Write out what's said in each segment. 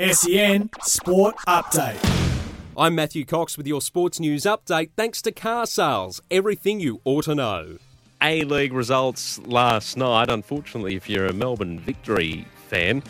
SEN Sport Update. I'm Matthew Cox with your sports news update thanks to car sales. Everything you ought to know. A League results last night. Unfortunately, if you're a Melbourne victory fan,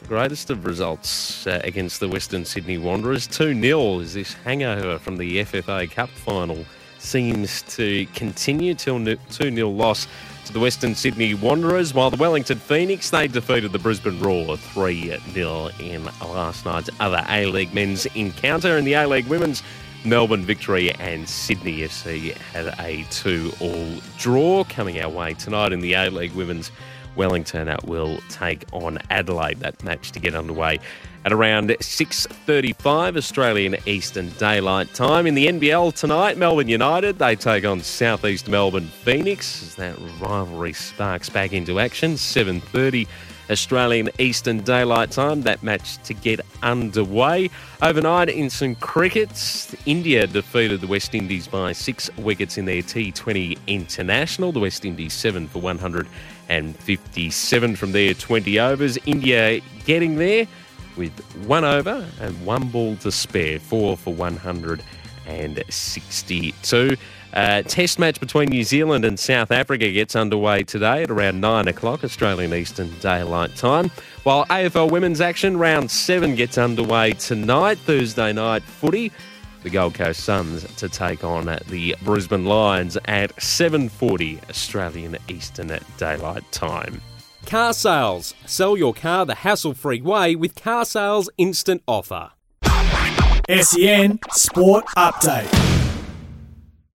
the greatest of results uh, against the Western Sydney Wanderers. 2 0 is this hangover from the FFA Cup final seems to continue till 2 0 loss to the Western Sydney Wanderers, while the Wellington Phoenix, they defeated the Brisbane Roar 3 0 in last night's other A League men's encounter. In the A League women's, Melbourne victory and Sydney FC had a 2 all draw coming our way tonight in the A League women's. Wellington out will take on Adelaide. That match to get underway at around 6.35 Australian Eastern Daylight Time. In the NBL tonight, Melbourne United, they take on Southeast Melbourne Phoenix as that rivalry sparks back into action. 7.30 Australian Eastern Daylight Time, that match to get underway. Overnight in some crickets, India defeated the West Indies by six wickets in their T20 International. The West Indies seven for 157 from their 20 overs. India getting there with one over and one ball to spare, four for 162. Uh, test match between New Zealand and South Africa gets underway today at around 9 o'clock Australian Eastern Daylight Time. While AFL Women's Action Round 7 gets underway tonight, Thursday night footy. The Gold Coast Suns to take on the Brisbane Lions at 7:40 Australian Eastern Daylight Time. Car sales. Sell your car the hassle-free way with Car Sales Instant Offer. SEN Sport Update.